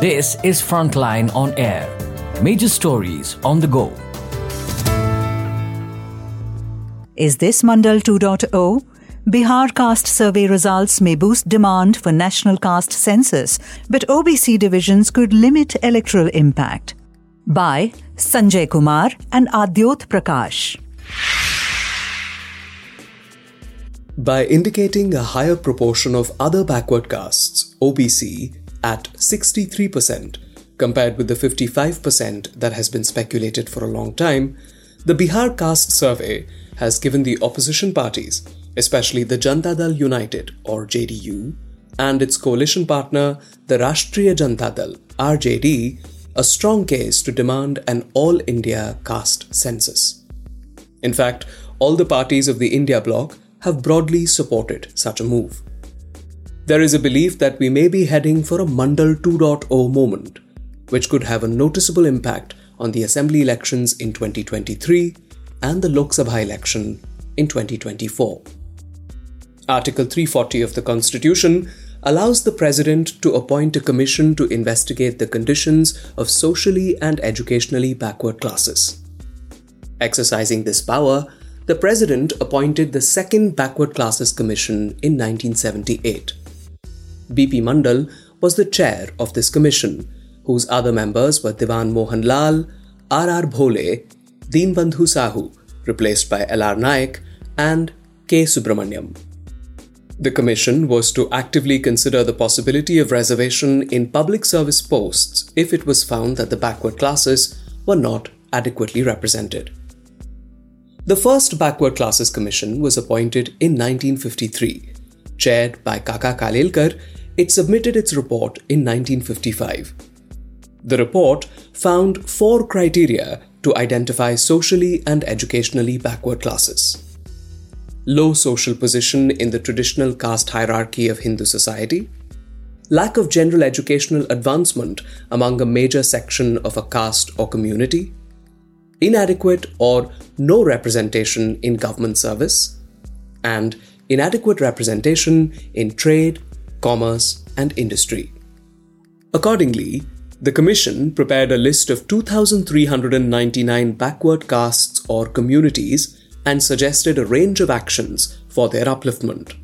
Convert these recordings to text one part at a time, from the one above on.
This is Frontline on Air. Major stories on the go. Is this Mandal 2.0? Bihar caste survey results may boost demand for national caste census, but OBC divisions could limit electoral impact. By Sanjay Kumar and Adyot Prakash. By indicating a higher proportion of other backward castes, OBC, at 63%, compared with the 55% that has been speculated for a long time, the Bihar caste survey has given the opposition parties, especially the Janata Dal United or JDU, and its coalition partner, the Rashtriya Janata Dal RJD, a strong case to demand an all India caste census. In fact, all the parties of the India bloc have broadly supported such a move. There is a belief that we may be heading for a Mandal 2.0 moment, which could have a noticeable impact on the assembly elections in 2023 and the Lok Sabha election in 2024. Article 340 of the Constitution allows the President to appoint a commission to investigate the conditions of socially and educationally backward classes. Exercising this power, the President appointed the Second Backward Classes Commission in 1978. BP Mandal was the chair of this commission, whose other members were Diwan Mohan Lal, R.R. Bhole, Deenbandhu Sahu, replaced by L.R. Naik, and K. Subramaniam. The commission was to actively consider the possibility of reservation in public service posts if it was found that the backward classes were not adequately represented. The first Backward Classes Commission was appointed in 1953. Chaired by Kaka Kalelkar, it submitted its report in 1955. The report found four criteria to identify socially and educationally backward classes. Low social position in the traditional caste hierarchy of Hindu society, lack of general educational advancement among a major section of a caste or community, inadequate or no representation in government service, and inadequate representation in trade, commerce, and industry. Accordingly, the Commission prepared a list of 2,399 backward castes or communities and suggested a range of actions for their upliftment.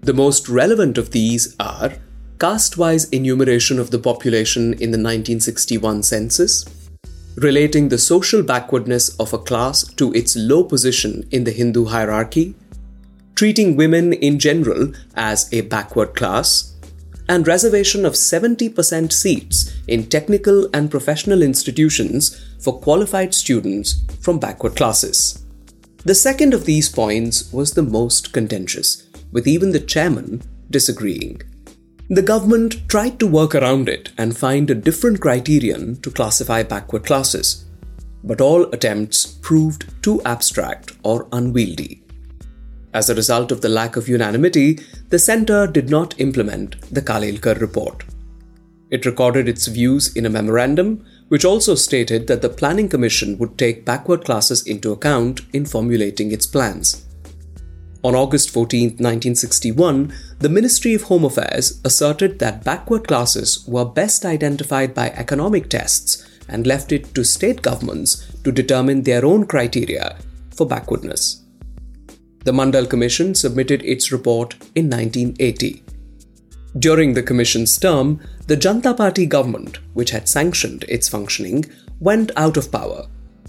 The most relevant of these are caste wise enumeration of the population in the 1961 census, relating the social backwardness of a class to its low position in the Hindu hierarchy, treating women in general as a backward class, and reservation of 70% seats in technical and professional institutions for qualified students from backward classes. The second of these points was the most contentious, with even the chairman disagreeing. The government tried to work around it and find a different criterion to classify backward classes, but all attempts proved too abstract or unwieldy. As a result of the lack of unanimity, the centre did not implement the Kalelkar report. It recorded its views in a memorandum which also stated that the Planning Commission would take backward classes into account in formulating its plans. On August 14, 1961, the Ministry of Home Affairs asserted that backward classes were best identified by economic tests and left it to state governments to determine their own criteria for backwardness. The Mandal Commission submitted its report in 1980. During the Commission's term, the Janata Party government, which had sanctioned its functioning, went out of power,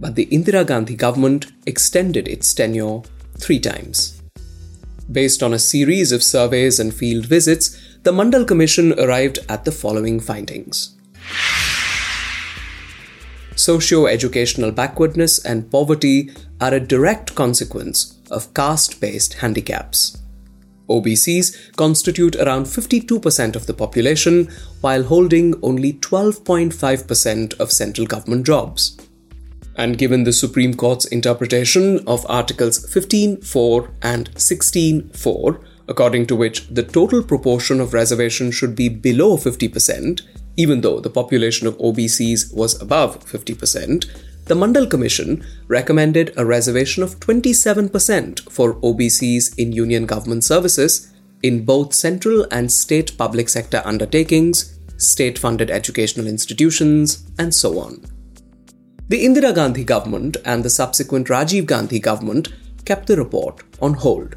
but the Indira Gandhi government extended its tenure three times. Based on a series of surveys and field visits, the Mandal Commission arrived at the following findings. Socio educational backwardness and poverty are a direct consequence of caste based handicaps. OBCs constitute around 52% of the population while holding only 12.5% of central government jobs. And given the Supreme Court's interpretation of Articles 15.4 and 16.4, according to which the total proportion of reservation should be below 50%, even though the population of OBCs was above 50%, the Mandal Commission recommended a reservation of 27% for OBCs in union government services in both central and state public sector undertakings, state funded educational institutions, and so on. The Indira Gandhi government and the subsequent Rajiv Gandhi government kept the report on hold.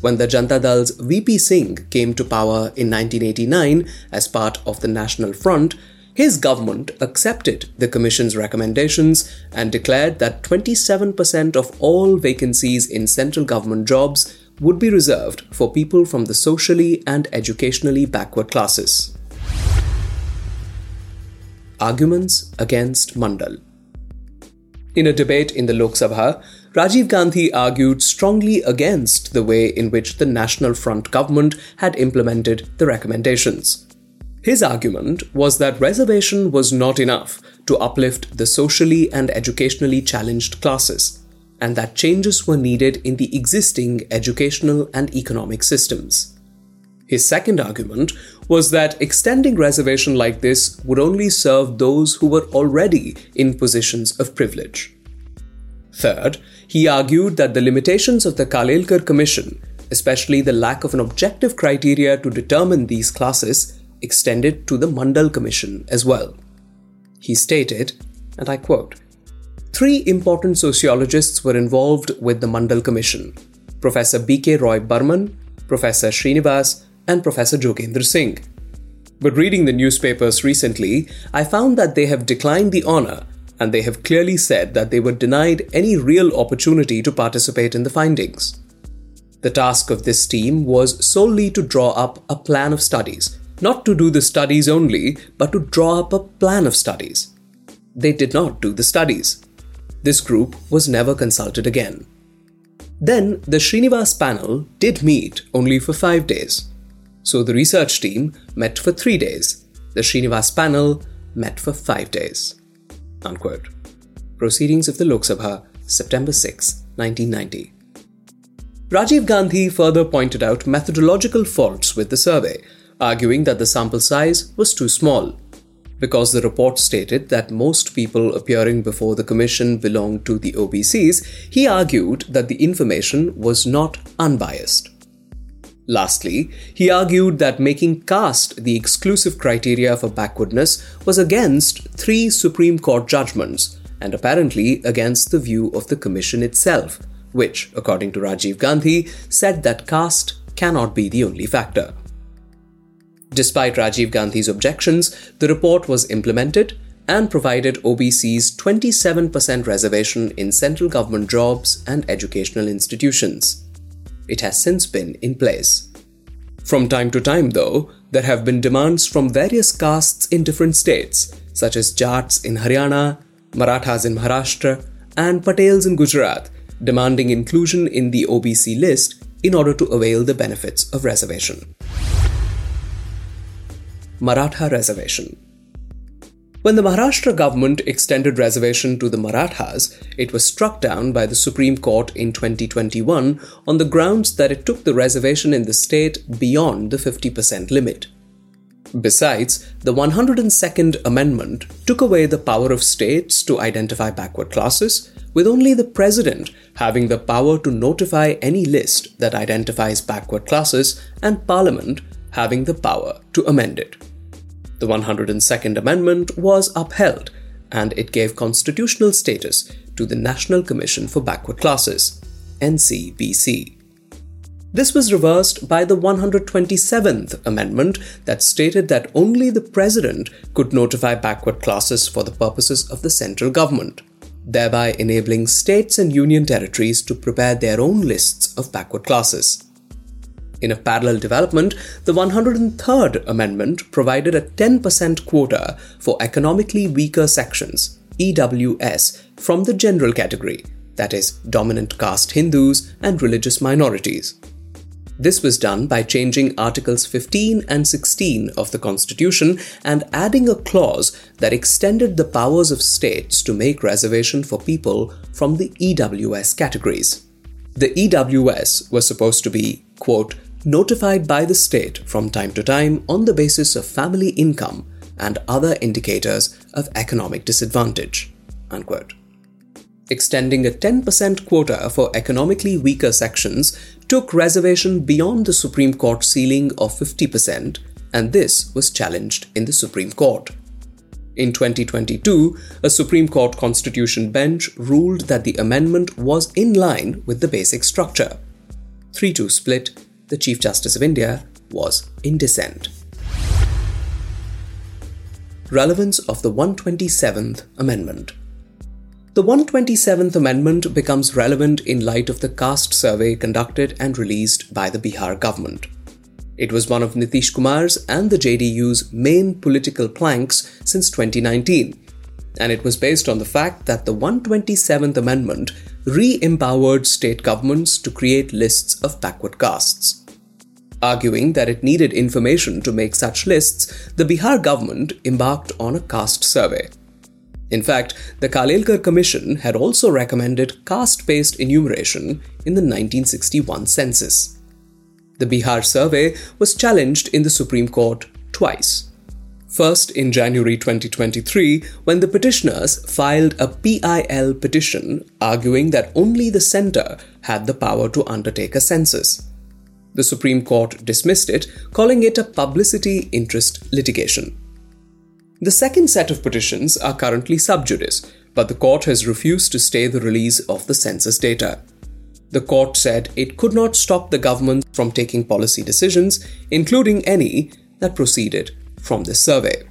When the Janata Dal's VP Singh came to power in 1989 as part of the National Front, his government accepted the Commission's recommendations and declared that 27% of all vacancies in central government jobs would be reserved for people from the socially and educationally backward classes. Arguments against Mandal. In a debate in the Lok Sabha, Rajiv Gandhi argued strongly against the way in which the National Front government had implemented the recommendations. His argument was that reservation was not enough to uplift the socially and educationally challenged classes, and that changes were needed in the existing educational and economic systems. His second argument was that extending reservation like this would only serve those who were already in positions of privilege. Third, he argued that the limitations of the Kalelkar Commission, especially the lack of an objective criteria to determine these classes, extended to the Mandal Commission as well. He stated, and I quote, Three important sociologists were involved with the Mandal Commission Professor B.K. Roy Burman, Professor Srinivas, and Professor Jogendra Singh. But reading the newspapers recently, I found that they have declined the honor and they have clearly said that they were denied any real opportunity to participate in the findings. The task of this team was solely to draw up a plan of studies, not to do the studies only, but to draw up a plan of studies. They did not do the studies. This group was never consulted again. Then the Srinivas panel did meet only for five days. So the research team met for three days. The Srinivas panel met for five days. Unquote. Proceedings of the Lok Sabha, September 6, 1990. Rajiv Gandhi further pointed out methodological faults with the survey, arguing that the sample size was too small. Because the report stated that most people appearing before the commission belonged to the OBCs, he argued that the information was not unbiased. Lastly, he argued that making caste the exclusive criteria for backwardness was against three Supreme Court judgments and apparently against the view of the Commission itself, which, according to Rajiv Gandhi, said that caste cannot be the only factor. Despite Rajiv Gandhi's objections, the report was implemented and provided OBCs 27% reservation in central government jobs and educational institutions. It has since been in place. From time to time, though, there have been demands from various castes in different states, such as Jats in Haryana, Marathas in Maharashtra, and Patels in Gujarat, demanding inclusion in the OBC list in order to avail the benefits of reservation. Maratha Reservation when the Maharashtra government extended reservation to the Marathas, it was struck down by the Supreme Court in 2021 on the grounds that it took the reservation in the state beyond the 50% limit. Besides, the 102nd Amendment took away the power of states to identify backward classes, with only the president having the power to notify any list that identifies backward classes and parliament having the power to amend it. The 102nd Amendment was upheld and it gave constitutional status to the National Commission for Backward Classes, NCBC. This was reversed by the 127th Amendment that stated that only the President could notify backward classes for the purposes of the central government, thereby enabling states and union territories to prepare their own lists of backward classes. In a parallel development, the 103rd Amendment provided a 10% quota for economically weaker sections, EWS, from the general category, that is, dominant caste Hindus and religious minorities. This was done by changing Articles 15 and 16 of the Constitution and adding a clause that extended the powers of states to make reservation for people from the EWS categories. The EWS was supposed to be, quote, notified by the state from time to time on the basis of family income and other indicators of economic disadvantage. Unquote. Extending a 10% quota for economically weaker sections took reservation beyond the Supreme Court ceiling of 50% and this was challenged in the Supreme Court. In 2022, a Supreme Court Constitution bench ruled that the amendment was in line with the basic structure. 3 2 split, the Chief Justice of India was in dissent. Relevance of the 127th Amendment The 127th Amendment becomes relevant in light of the caste survey conducted and released by the Bihar government. It was one of Nitish Kumar's and the JDU's main political planks since 2019, and it was based on the fact that the 127th Amendment re empowered state governments to create lists of backward castes. Arguing that it needed information to make such lists, the Bihar government embarked on a caste survey. In fact, the Kalelkar Commission had also recommended caste based enumeration in the 1961 census. The Bihar survey was challenged in the Supreme Court twice. First, in January 2023, when the petitioners filed a PIL petition arguing that only the centre had the power to undertake a census. The Supreme Court dismissed it, calling it a publicity interest litigation. The second set of petitions are currently sub judice, but the court has refused to stay the release of the census data. The court said it could not stop the government from taking policy decisions, including any that proceeded from this survey.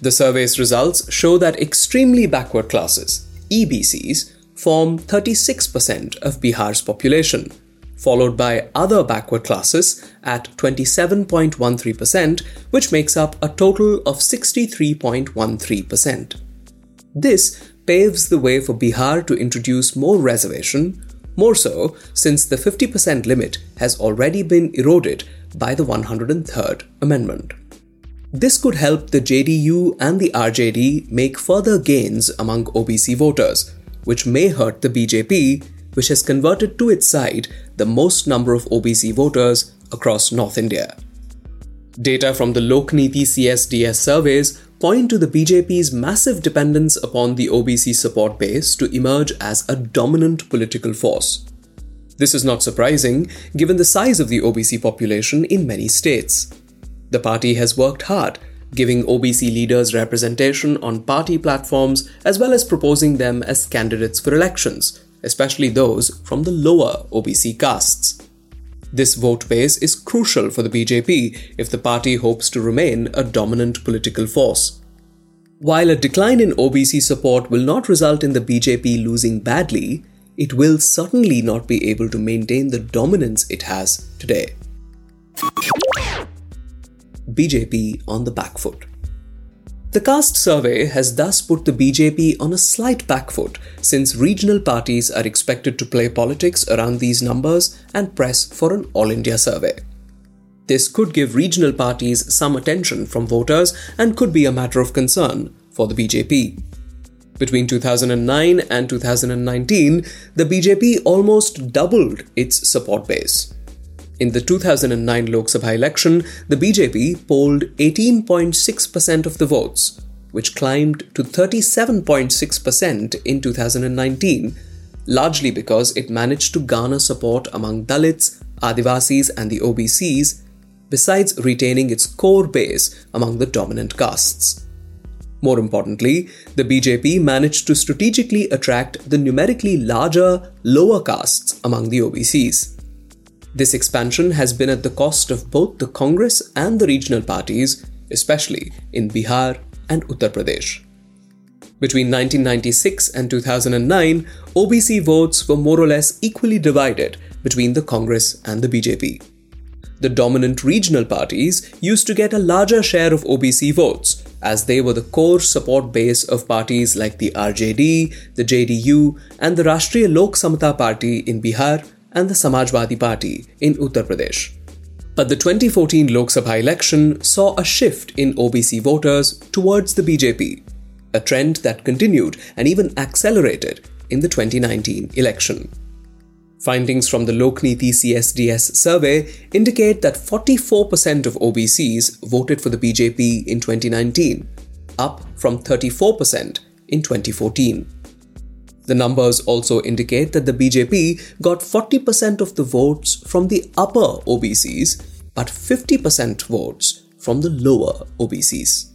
The survey's results show that extremely backward classes, EBCs, form 36% of Bihar's population, followed by other backward classes at 27.13%, which makes up a total of 63.13%. This paves the way for Bihar to introduce more reservation, more so since the 50% limit has already been eroded by the 103rd Amendment. This could help the JDU and the RJD make further gains among OBC voters, which may hurt the BJP, which has converted to its side the most number of OBC voters across North India. Data from the Lokniti CSDS surveys point to the BJP's massive dependence upon the OBC support base to emerge as a dominant political force. This is not surprising given the size of the OBC population in many states. The party has worked hard, giving OBC leaders representation on party platforms as well as proposing them as candidates for elections, especially those from the lower OBC castes. This vote base is crucial for the BJP if the party hopes to remain a dominant political force. While a decline in OBC support will not result in the BJP losing badly, it will certainly not be able to maintain the dominance it has today. BJP on the back foot. The caste survey has thus put the BJP on a slight back foot since regional parties are expected to play politics around these numbers and press for an all India survey. This could give regional parties some attention from voters and could be a matter of concern for the BJP. Between 2009 and 2019, the BJP almost doubled its support base. In the 2009 Lok Sabha election, the BJP polled 18.6% of the votes, which climbed to 37.6% in 2019, largely because it managed to garner support among Dalits, Adivasis, and the OBCs, besides retaining its core base among the dominant castes. More importantly, the BJP managed to strategically attract the numerically larger, lower castes among the OBCs. This expansion has been at the cost of both the Congress and the regional parties, especially in Bihar and Uttar Pradesh. Between 1996 and 2009, OBC votes were more or less equally divided between the Congress and the BJP. The dominant regional parties used to get a larger share of OBC votes, as they were the core support base of parties like the RJD, the JDU, and the Rashtriya Lok Samata Party in Bihar and the Samajwadi Party in Uttar Pradesh. But the 2014 Lok Sabha election saw a shift in OBC voters towards the BJP, a trend that continued and even accelerated in the 2019 election. Findings from the Lokniti CSDS survey indicate that 44% of OBCs voted for the BJP in 2019, up from 34% in 2014. The numbers also indicate that the BJP got 40% of the votes from the upper OBCs, but 50% votes from the lower OBCs.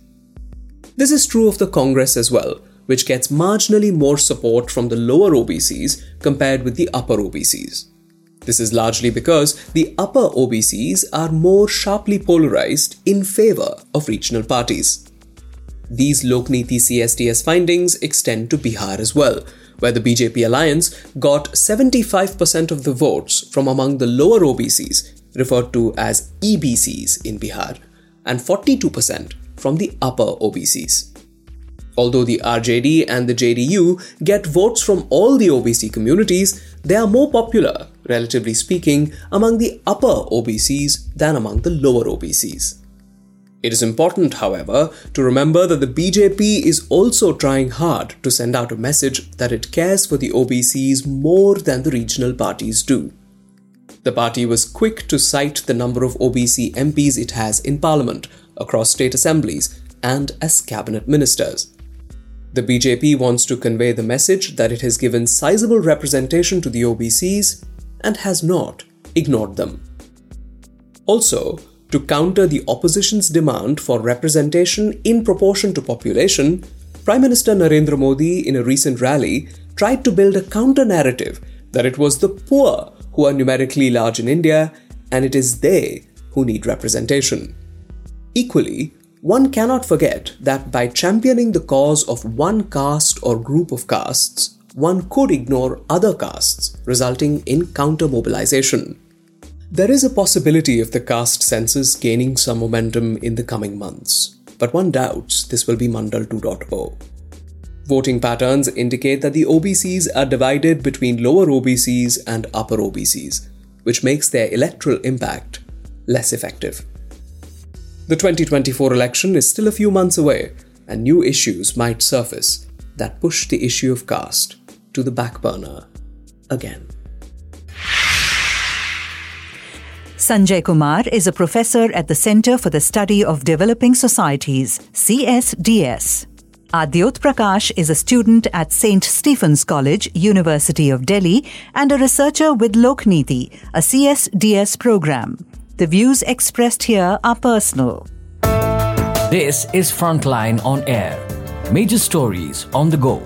This is true of the Congress as well, which gets marginally more support from the lower OBCs compared with the upper OBCs. This is largely because the upper OBCs are more sharply polarized in favor of regional parties. These Lokniti CSDS findings extend to Bihar as well, where the BJP alliance got 75% of the votes from among the lower OBCs, referred to as EBCs in Bihar, and 42% from the upper OBCs. Although the RJD and the JDU get votes from all the OBC communities, they are more popular, relatively speaking, among the upper OBCs than among the lower OBCs. It is important, however, to remember that the BJP is also trying hard to send out a message that it cares for the OBCs more than the regional parties do. The party was quick to cite the number of OBC MPs it has in parliament, across state assemblies, and as cabinet ministers. The BJP wants to convey the message that it has given sizable representation to the OBCs and has not ignored them. Also, to counter the opposition's demand for representation in proportion to population, Prime Minister Narendra Modi, in a recent rally, tried to build a counter narrative that it was the poor who are numerically large in India and it is they who need representation. Equally, one cannot forget that by championing the cause of one caste or group of castes, one could ignore other castes, resulting in counter mobilization. There is a possibility of the caste census gaining some momentum in the coming months, but one doubts this will be Mandal 2.0. Voting patterns indicate that the OBCs are divided between lower OBCs and upper OBCs, which makes their electoral impact less effective. The 2024 election is still a few months away, and new issues might surface that push the issue of caste to the back burner again. Sanjay Kumar is a professor at the Center for the Study of Developing Societies, CSDS. Adyot Prakash is a student at St. Stephen's College, University of Delhi, and a researcher with Lokniti, a CSDS program. The views expressed here are personal. This is Frontline on Air. Major stories on the go.